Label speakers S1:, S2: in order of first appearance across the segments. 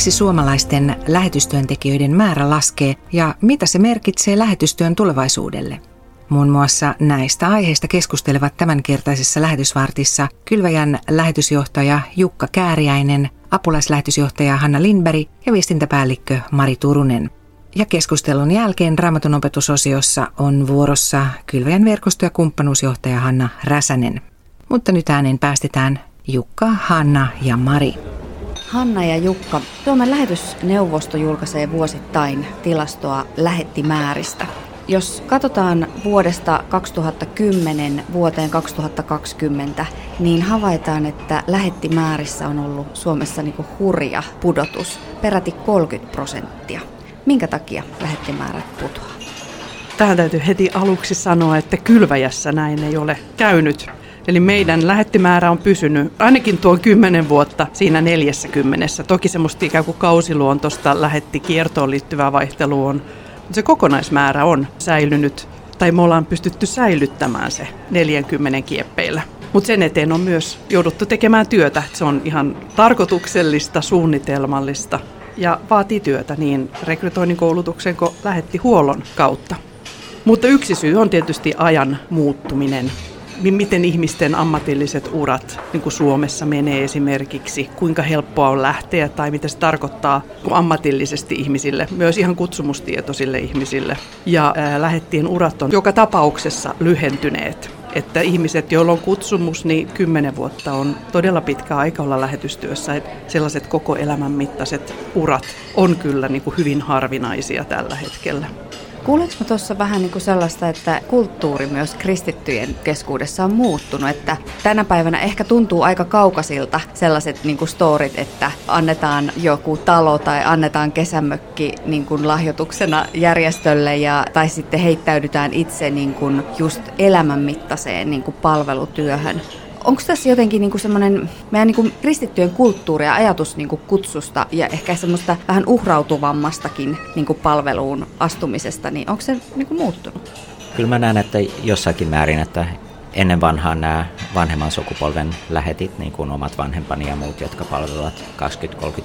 S1: miksi suomalaisten lähetystyöntekijöiden määrä laskee ja mitä se merkitsee lähetystyön tulevaisuudelle. Muun muassa näistä aiheista keskustelevat tämänkertaisessa lähetysvartissa Kylväjän lähetysjohtaja Jukka Kääriäinen, apulaislähetysjohtaja Hanna Lindberg ja viestintäpäällikkö Mari Turunen. Ja keskustelun jälkeen Raamatun opetusosiossa on vuorossa Kylväjän verkosto- ja kumppanuusjohtaja Hanna Räsänen. Mutta nyt ääneen päästetään Jukka, Hanna ja Mari.
S2: Hanna ja Jukka, Suomen lähetysneuvosto julkaisee vuosittain tilastoa lähettimääristä. Jos katsotaan vuodesta 2010 vuoteen 2020, niin havaitaan, että lähettimäärissä on ollut Suomessa niin hurja pudotus, peräti 30 prosenttia. Minkä takia lähettimäärät putoaa?
S3: Tähän täytyy heti aluksi sanoa, että kylväjässä näin ei ole käynyt. Eli meidän lähettimäärä on pysynyt ainakin tuo 10 vuotta siinä 40. Toki semmoista ikään kuin kausiluontosta lähettikiertoon liittyvää vaihtelua on, mutta se kokonaismäärä on säilynyt, tai me ollaan pystytty säilyttämään se 40 kieppeillä. Mutta sen eteen on myös jouduttu tekemään työtä. Se on ihan tarkoituksellista, suunnitelmallista ja vaatii työtä niin rekrytoinnin koulutuksen kuin lähetti huollon kautta. Mutta yksi syy on tietysti ajan muuttuminen miten ihmisten ammatilliset urat niin kuin Suomessa menee esimerkiksi, kuinka helppoa on lähteä tai mitä se tarkoittaa ammatillisesti ihmisille, myös ihan kutsumustietoisille ihmisille. Ja ää, lähettien urat on joka tapauksessa lyhentyneet. Että ihmiset, joilla on kutsumus, niin kymmenen vuotta on todella pitkä aika olla lähetystyössä. Että sellaiset koko elämän mittaiset urat on kyllä niin kuin hyvin harvinaisia tällä hetkellä.
S2: Kuuleeko mä tuossa vähän niin kuin sellaista, että kulttuuri myös kristittyjen keskuudessa on muuttunut, että tänä päivänä ehkä tuntuu aika kaukaisilta sellaiset niin kuin storit, että annetaan joku talo tai annetaan kesämökki niin kuin lahjoituksena järjestölle ja, tai sitten heittäydytään itse niin kuin just elämänmittaiseen niin kuin palvelutyöhön. Onko tässä jotenkin niinku semmoinen meidän niinku kristittyjen kulttuuri ja ajatus niinku kutsusta ja ehkä semmoista vähän uhrautuvammastakin niinku palveluun astumisesta, niin onko se niinku muuttunut?
S4: Kyllä mä näen, että jossakin määrin, että ennen vanhaan nämä vanhemman sukupolven lähetit, niin kuin omat vanhempani ja muut, jotka palvelevat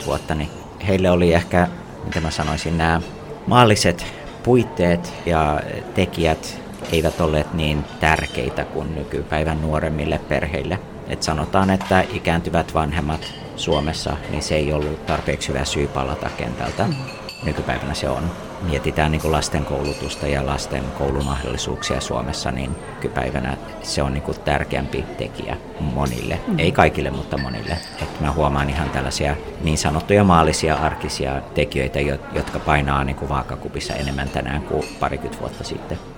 S4: 20-30 vuotta, niin heille oli ehkä, miten mä sanoisin, nämä maalliset puitteet ja tekijät eivät olleet niin tärkeitä kuin nykypäivän nuoremmille perheille. Et sanotaan, että ikääntyvät vanhemmat Suomessa, niin se ei ollut tarpeeksi hyvä syy palata kentältä. Mm. Nykypäivänä se on. Mietitään niin lasten koulutusta ja lasten koulumahdollisuuksia Suomessa, niin nykypäivänä se on niin kuin tärkeämpi tekijä monille. Mm. Ei kaikille, mutta monille. Et mä huomaan ihan tällaisia niin sanottuja maallisia arkisia tekijöitä, jotka painaa niin kuin vaakakupissa enemmän tänään kuin parikymmentä vuotta sitten.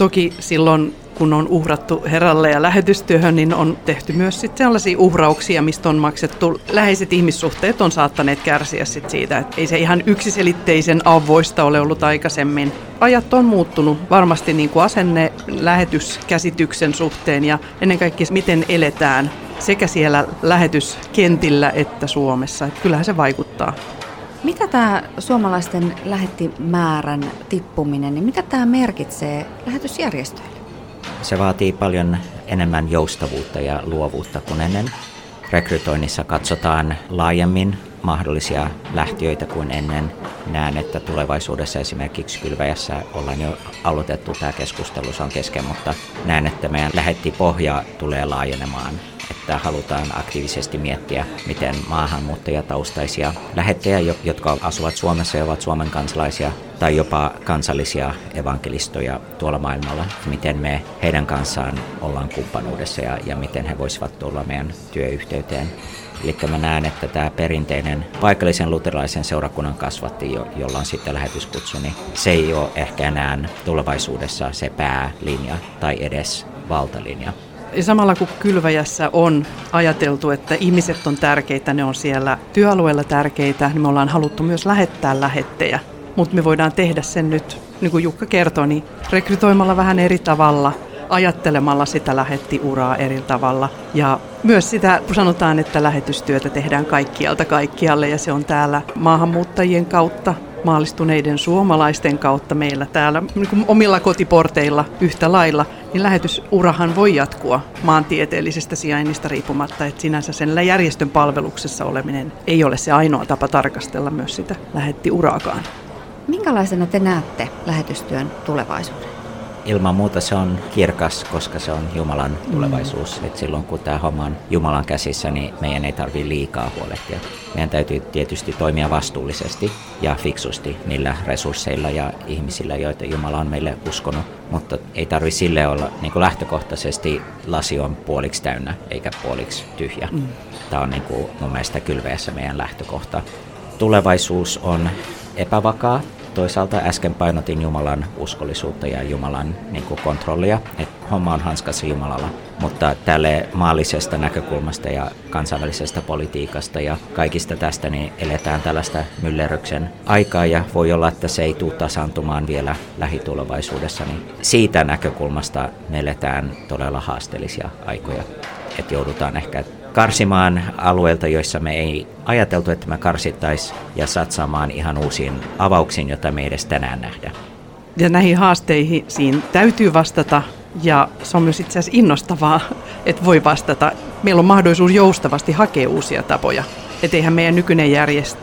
S3: Toki silloin, kun on uhrattu Herralle ja lähetystyöhön, niin on tehty myös sit sellaisia uhrauksia, mistä on maksettu. Läheiset ihmissuhteet on saattaneet kärsiä sit siitä, että ei se ihan yksiselitteisen avoista ole ollut aikaisemmin. Ajat on muuttunut varmasti niin kuin asenne lähetyskäsityksen suhteen ja ennen kaikkea miten eletään sekä siellä lähetyskentillä että Suomessa. Että kyllähän se vaikuttaa.
S2: Mitä tämä suomalaisten lähettimäärän tippuminen, niin mitä tämä merkitsee lähetysjärjestöille?
S4: Se vaatii paljon enemmän joustavuutta ja luovuutta kuin ennen. Rekrytoinnissa katsotaan laajemmin mahdollisia lähtiöitä kuin ennen. Näen, että tulevaisuudessa esimerkiksi Kylväjässä ollaan jo aloitettu tämä keskustelu, se on kesken, mutta näen, että meidän lähettipohja tulee laajenemaan että halutaan aktiivisesti miettiä, miten maahanmuuttajataustaisia lähettäjiä, jotka asuvat Suomessa ja ovat Suomen kansalaisia, tai jopa kansallisia evankelistoja tuolla maailmalla, miten me heidän kanssaan ollaan kumppanuudessa ja, ja miten he voisivat tulla meidän työyhteyteen. Eli mä näen, että tämä perinteinen paikallisen luterilaisen seurakunnan kasvatti, jo, jolla on sitten lähetyskutsu, niin se ei ole ehkä enää tulevaisuudessa se päälinja tai edes valtalinja.
S3: Ja samalla kun kylväjässä on ajateltu, että ihmiset on tärkeitä, ne on siellä työalueella tärkeitä, niin me ollaan haluttu myös lähettää lähettejä. Mutta me voidaan tehdä sen nyt, niin kuin Jukka kertoi, niin rekrytoimalla vähän eri tavalla, ajattelemalla sitä lähettiuraa eri tavalla. Ja myös sitä, kun sanotaan, että lähetystyötä tehdään kaikkialta kaikkialle ja se on täällä maahanmuuttajien kautta maallistuneiden suomalaisten kautta meillä täällä niin omilla kotiporteilla yhtä lailla, niin lähetysurahan voi jatkua maantieteellisestä sijainnista riippumatta, että sinänsä sen järjestön palveluksessa oleminen ei ole se ainoa tapa tarkastella myös sitä lähettiuraakaan.
S2: Minkälaisena te näette lähetystyön tulevaisuuden?
S4: Ilman muuta se on kirkas, koska se on Jumalan tulevaisuus. Mm. Et silloin kun tämä homma on Jumalan käsissä, niin meidän ei tarvitse liikaa huolehtia. Meidän täytyy tietysti toimia vastuullisesti ja fiksusti niillä resursseilla ja ihmisillä, joita Jumala on meille uskonut. Mutta ei tarvitse sille olla niin kuin lähtökohtaisesti lasi on puoliksi täynnä eikä puoliksi tyhjä. Mm. Tämä on niin kuin mun mielestä kylveessä meidän lähtökohta. Tulevaisuus on epävakaa, toisaalta äsken painotin Jumalan uskollisuutta ja Jumalan niin kuin kontrollia, että homma on hanskassa Jumalalla. Mutta tälle maallisesta näkökulmasta ja kansainvälisestä politiikasta ja kaikista tästä niin eletään tällaista myllerryksen aikaa ja voi olla, että se ei tule tasaantumaan vielä lähitulevaisuudessa. Niin siitä näkökulmasta me eletään todella haasteellisia aikoja, että joudutaan ehkä karsimaan alueilta, joissa me ei ajateltu, että me karsittaisiin ja satsaamaan ihan uusiin avauksiin, joita me edes tänään nähdä.
S3: Ja näihin haasteisiin täytyy vastata ja se on myös itse asiassa innostavaa, että voi vastata. Meillä on mahdollisuus joustavasti hakea uusia tapoja että eihän meidän nykyinen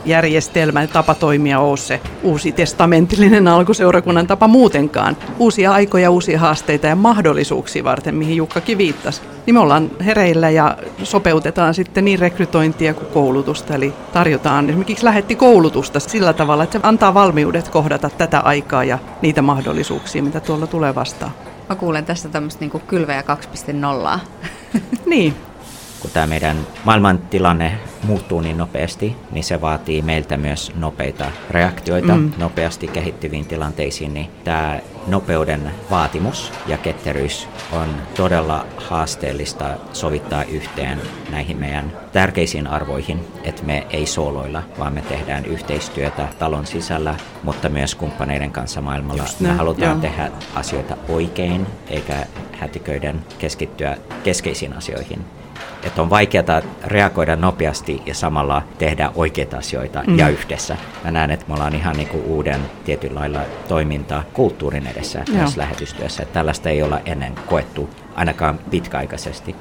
S3: järjestelmä ja tapa toimia ole se uusi testamentillinen alkuseurakunnan tapa muutenkaan. Uusia aikoja, uusia haasteita ja mahdollisuuksia varten, mihin Jukkakin viittasi. Niin me ollaan hereillä ja sopeutetaan sitten niin rekrytointia kuin koulutusta. Eli tarjotaan esimerkiksi lähetti koulutusta sillä tavalla, että se antaa valmiudet kohdata tätä aikaa ja niitä mahdollisuuksia, mitä tuolla tulee vastaan.
S2: Mä kuulen tässä tämmöistä niin kylveä 2.0.
S3: niin,
S4: kun tämä meidän maailmantilanne muuttuu niin nopeasti, niin se vaatii meiltä myös nopeita reaktioita mm. nopeasti kehittyviin tilanteisiin, niin tämä nopeuden vaatimus ja ketteryys on todella haasteellista sovittaa yhteen näihin meidän tärkeisiin arvoihin, että me ei sooloilla, vaan me tehdään yhteistyötä talon sisällä, mutta myös kumppaneiden kanssa maailmalla. Just me halutaan joo. tehdä asioita oikein, eikä hätiköiden keskittyä keskeisiin asioihin että on vaikeaa reagoida nopeasti ja samalla tehdä oikeita asioita mm. ja yhdessä. Mä näen, että me ollaan ihan niin kuin uuden tietyn lailla toiminta kulttuurin edessä Joo. tässä lähetystyössä. Että tällaista ei olla ennen koettu ainakaan pitkäaikaisesti.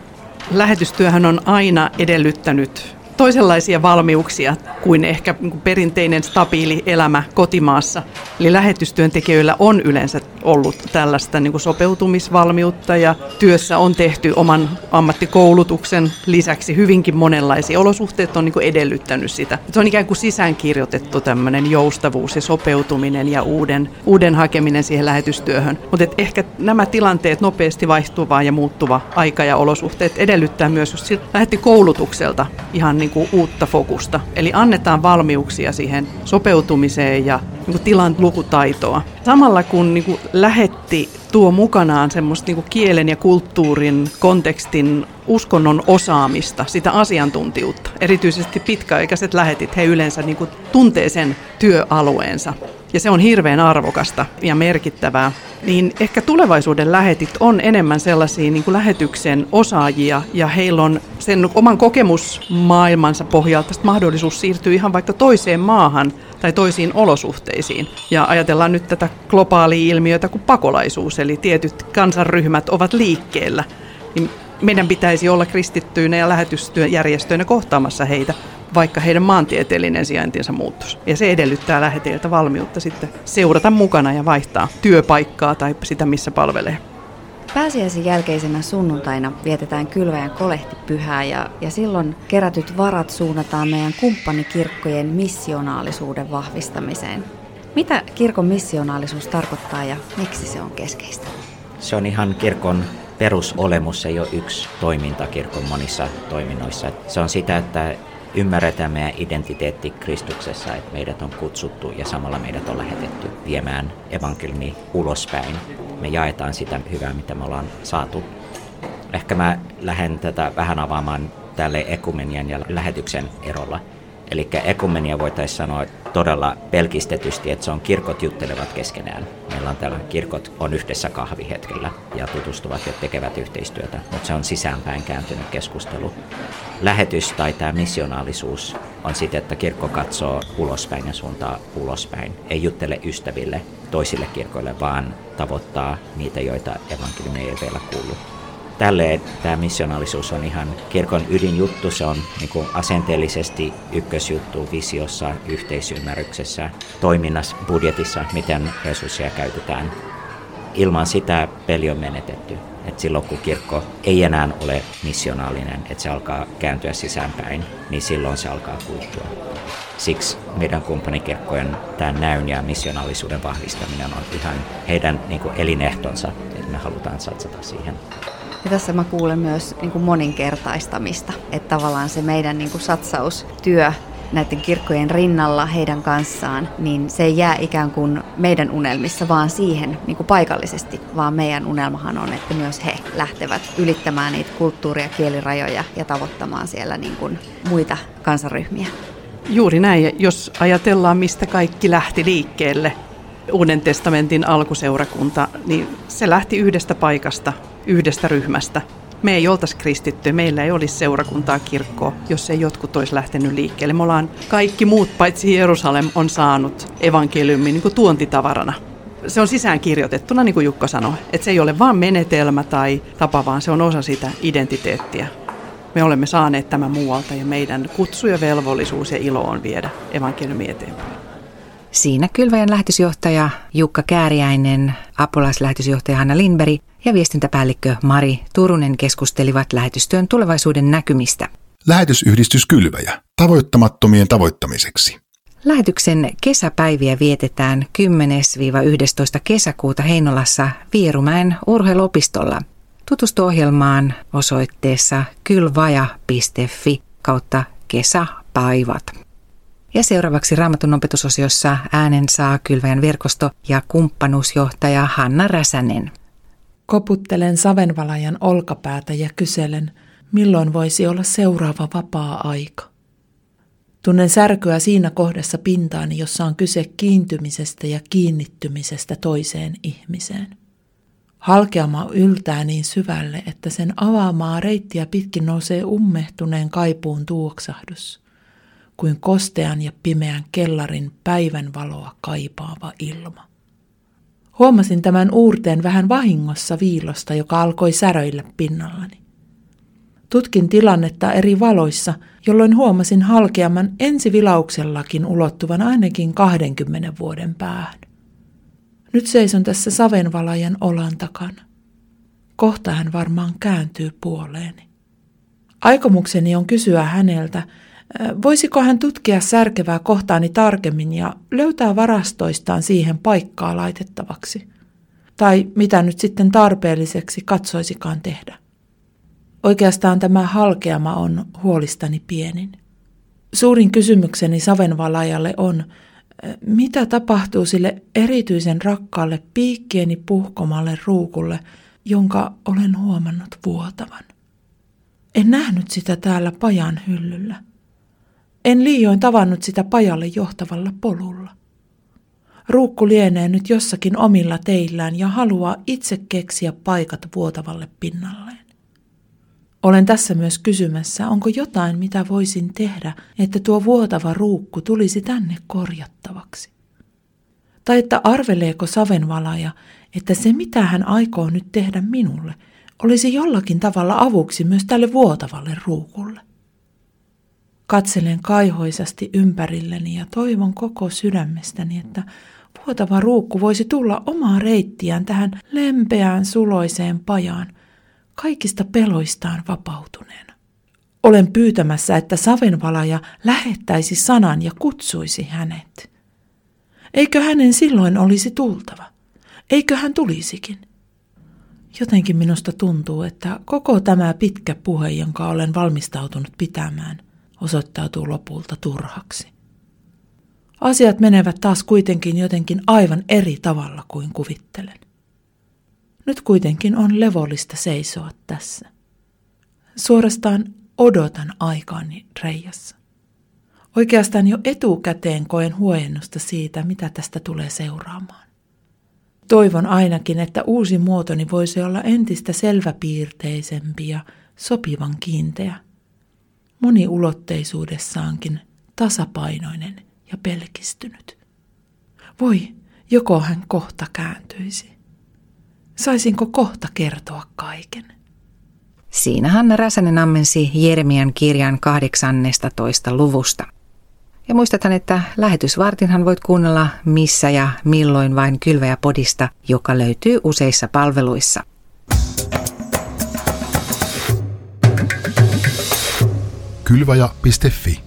S3: Lähetystyöhän on aina edellyttänyt toisenlaisia valmiuksia kuin ehkä niin perinteinen stabiili elämä kotimaassa. Eli lähetystyöntekijöillä on yleensä ollut tällaista niin kuin sopeutumisvalmiutta ja työssä on tehty oman ammattikoulutuksen lisäksi hyvinkin monenlaisia. Olosuhteet on niin kuin edellyttänyt sitä. Se on ikään kuin sisäänkirjoitettu tämmöinen joustavuus ja sopeutuminen ja uuden, uuden hakeminen siihen lähetystyöhön. Mutta ehkä nämä tilanteet nopeasti vaihtuva ja muuttuva aika ja olosuhteet edellyttää myös just lähetti koulutukselta ihan niin kuin uutta fokusta. Eli annetaan valmiuksia siihen sopeutumiseen ja niin tilan lukutaitoa. Samalla kun niin kuin lähetti tuo mukanaan semmoista niin kielen ja kulttuurin, kontekstin, uskonnon osaamista, sitä asiantuntijuutta. Erityisesti pitkäaikaiset lähetit, he yleensä niin kuin tuntee sen työalueensa. Ja se on hirveän arvokasta ja merkittävää. Niin ehkä tulevaisuuden lähetit on enemmän sellaisia niin kuin lähetyksen osaajia ja heillä on sen oman kokemusmaailmansa pohjalta mahdollisuus siirtyä ihan vaikka toiseen maahan tai toisiin olosuhteisiin. Ja ajatellaan nyt tätä globaalia ilmiötä kuin pakolaisuus, eli tietyt kansanryhmät ovat liikkeellä. Niin meidän pitäisi olla kristittyinä ja lähetystyöjärjestöinä kohtaamassa heitä, vaikka heidän maantieteellinen sijaintinsa muuttuisi. Ja se edellyttää läheteiltä valmiutta sitten seurata mukana ja vaihtaa työpaikkaa tai sitä, missä palvelee.
S2: Pääsiäisen jälkeisenä sunnuntaina vietetään kylväjän kolehtipyhää ja, ja silloin kerätyt varat suunnataan meidän kumppanikirkkojen missionaalisuuden vahvistamiseen. Mitä kirkon missionaalisuus tarkoittaa ja miksi se on keskeistä?
S4: Se on ihan kirkon perusolemus, se ei ole yksi toiminta kirkon monissa toiminnoissa. Se on sitä, että ymmärretään meidän identiteetti Kristuksessa, että meidät on kutsuttu ja samalla meidät on lähetetty viemään evankeliumi ulospäin. Me jaetaan sitä hyvää, mitä me ollaan saatu. Ehkä mä lähden tätä vähän avaamaan tälle ekumenian ja lähetyksen erolla. Eli ekumenia voitaisiin sanoa todella pelkistetysti, että se on kirkot juttelevat keskenään. Meillä on täällä kirkot on yhdessä kahvihetkellä ja tutustuvat ja tekevät yhteistyötä, mutta se on sisäänpäin kääntynyt keskustelu. Lähetys tai tämä missionaalisuus on sitten, että kirkko katsoo ulospäin ja suuntaa ulospäin. Ei juttele ystäville toisille kirkoille, vaan tavoittaa niitä, joita evankeliumi ei vielä kuulu. Tälleen tämä missionaalisuus on ihan kirkon ydinjuttu, se on niin kuin asenteellisesti ykkösjuttu visiossa, yhteisymmärryksessä, toiminnassa, budjetissa, miten resursseja käytetään. Ilman sitä peli on menetetty. Et silloin kun kirkko ei enää ole missionaalinen, että se alkaa kääntyä sisäänpäin, niin silloin se alkaa kuihtua. Siksi meidän kumppanikirkkojen tämä näyn ja missionaalisuuden vahvistaminen on ihan heidän niin kuin elinehtonsa, että me halutaan satsata siihen.
S2: Ja tässä mä kuulen myös niin kuin moninkertaistamista, että tavallaan se meidän niin kuin satsaustyö näiden kirkkojen rinnalla heidän kanssaan, niin se ei jää ikään kuin meidän unelmissa vaan siihen niin kuin paikallisesti, vaan meidän unelmahan on, että myös he lähtevät ylittämään niitä kulttuuri- ja kielirajoja ja tavoittamaan siellä niin kuin muita kansaryhmiä.
S3: Juuri näin, jos ajatellaan, mistä kaikki lähti liikkeelle, Uuden testamentin alkuseurakunta, niin se lähti yhdestä paikasta, yhdestä ryhmästä. Me ei oltaisi kristitty, meillä ei olisi seurakuntaa kirkkoa, jos ei jotkut olisi lähtenyt liikkeelle. Me ollaan kaikki muut, paitsi Jerusalem, on saanut evankeliumin niin kuin tuontitavarana. Se on sisään kirjoitettuna, niin kuin Jukka sanoi, että se ei ole vain menetelmä tai tapa, vaan se on osa sitä identiteettiä. Me olemme saaneet tämän muualta ja meidän kutsu ja velvollisuus ja ilo on viedä evankeliumi eteenpäin.
S1: Siinä Kylväjän lähetysjohtaja Jukka Kääriäinen, apulaislähetysjohtaja Hanna Lindberg ja viestintäpäällikkö Mari Turunen keskustelivat lähetystyön tulevaisuuden näkymistä.
S5: Lähetysyhdistys Kylväjä, tavoittamattomien tavoittamiseksi.
S1: Lähetyksen kesäpäiviä vietetään 10-11 kesäkuuta Heinolassa Vierumäen urheiluopistolla. Tutustu ohjelmaan osoitteessa kylvaja.fi kautta kesäpäivät. Ja seuraavaksi Raamatun opetusosiossa äänen saa Kylväjän verkosto ja kumppanuusjohtaja Hanna Räsänen.
S6: Koputtelen savenvalajan olkapäätä ja kyselen, milloin voisi olla seuraava vapaa-aika. Tunnen särkyä siinä kohdassa pintaani, jossa on kyse kiintymisestä ja kiinnittymisestä toiseen ihmiseen. Halkeama yltää niin syvälle, että sen avaamaa reittiä pitkin nousee ummehtuneen kaipuun tuoksahdus kuin kostean ja pimeän kellarin päivänvaloa kaipaava ilma. Huomasin tämän uurteen vähän vahingossa viilosta, joka alkoi säröillä pinnallani. Tutkin tilannetta eri valoissa, jolloin huomasin halkeaman ensivilauksellakin ulottuvan ainakin 20 vuoden päähän. Nyt seison tässä savenvalajan olan takana. Kohta hän varmaan kääntyy puoleeni. Aikomukseni on kysyä häneltä, Voisiko hän tutkia särkevää kohtaani tarkemmin ja löytää varastoistaan siihen paikkaa laitettavaksi? Tai mitä nyt sitten tarpeelliseksi katsoisikaan tehdä? Oikeastaan tämä halkeama on huolistani pienin. Suurin kysymykseni savenvalajalle on, mitä tapahtuu sille erityisen rakkaalle piikkieni puhkomalle ruukulle, jonka olen huomannut vuotavan. En nähnyt sitä täällä pajan hyllyllä. En liioin tavannut sitä pajalle johtavalla polulla. Ruukku lienee nyt jossakin omilla teillään ja haluaa itse keksiä paikat vuotavalle pinnalleen. Olen tässä myös kysymässä, onko jotain, mitä voisin tehdä, että tuo vuotava ruukku tulisi tänne korjattavaksi. Tai että arveleeko savenvalaja, että se mitä hän aikoo nyt tehdä minulle, olisi jollakin tavalla avuksi myös tälle vuotavalle ruukulle. Katselen kaihoisasti ympärilleni ja toivon koko sydämestäni, että vuotava ruukku voisi tulla omaa reittiään tähän lempeään suloiseen pajaan, kaikista peloistaan vapautuneena. Olen pyytämässä, että savenvalaja lähettäisi sanan ja kutsuisi hänet. Eikö hänen silloin olisi tultava? Eikö hän tulisikin? Jotenkin minusta tuntuu, että koko tämä pitkä puhe, jonka olen valmistautunut pitämään, osoittautuu lopulta turhaksi. Asiat menevät taas kuitenkin jotenkin aivan eri tavalla kuin kuvittelen. Nyt kuitenkin on levollista seisoa tässä. Suorastaan odotan aikaani reijassa. Oikeastaan jo etukäteen koen huojennusta siitä, mitä tästä tulee seuraamaan. Toivon ainakin, että uusi muotoni voisi olla entistä selväpiirteisempi ja sopivan kiinteä moniulotteisuudessaankin tasapainoinen ja pelkistynyt. Voi, joko hän kohta kääntyisi. Saisinko kohta kertoa kaiken?
S1: Siinä Hanna Räsänen ammensi Jeremian kirjan 18 luvusta. Ja muistathan, että lähetysvartinhan voit kuunnella missä ja milloin vain Kylväjä-podista, joka löytyy useissa palveluissa.
S5: Kylvaja.fi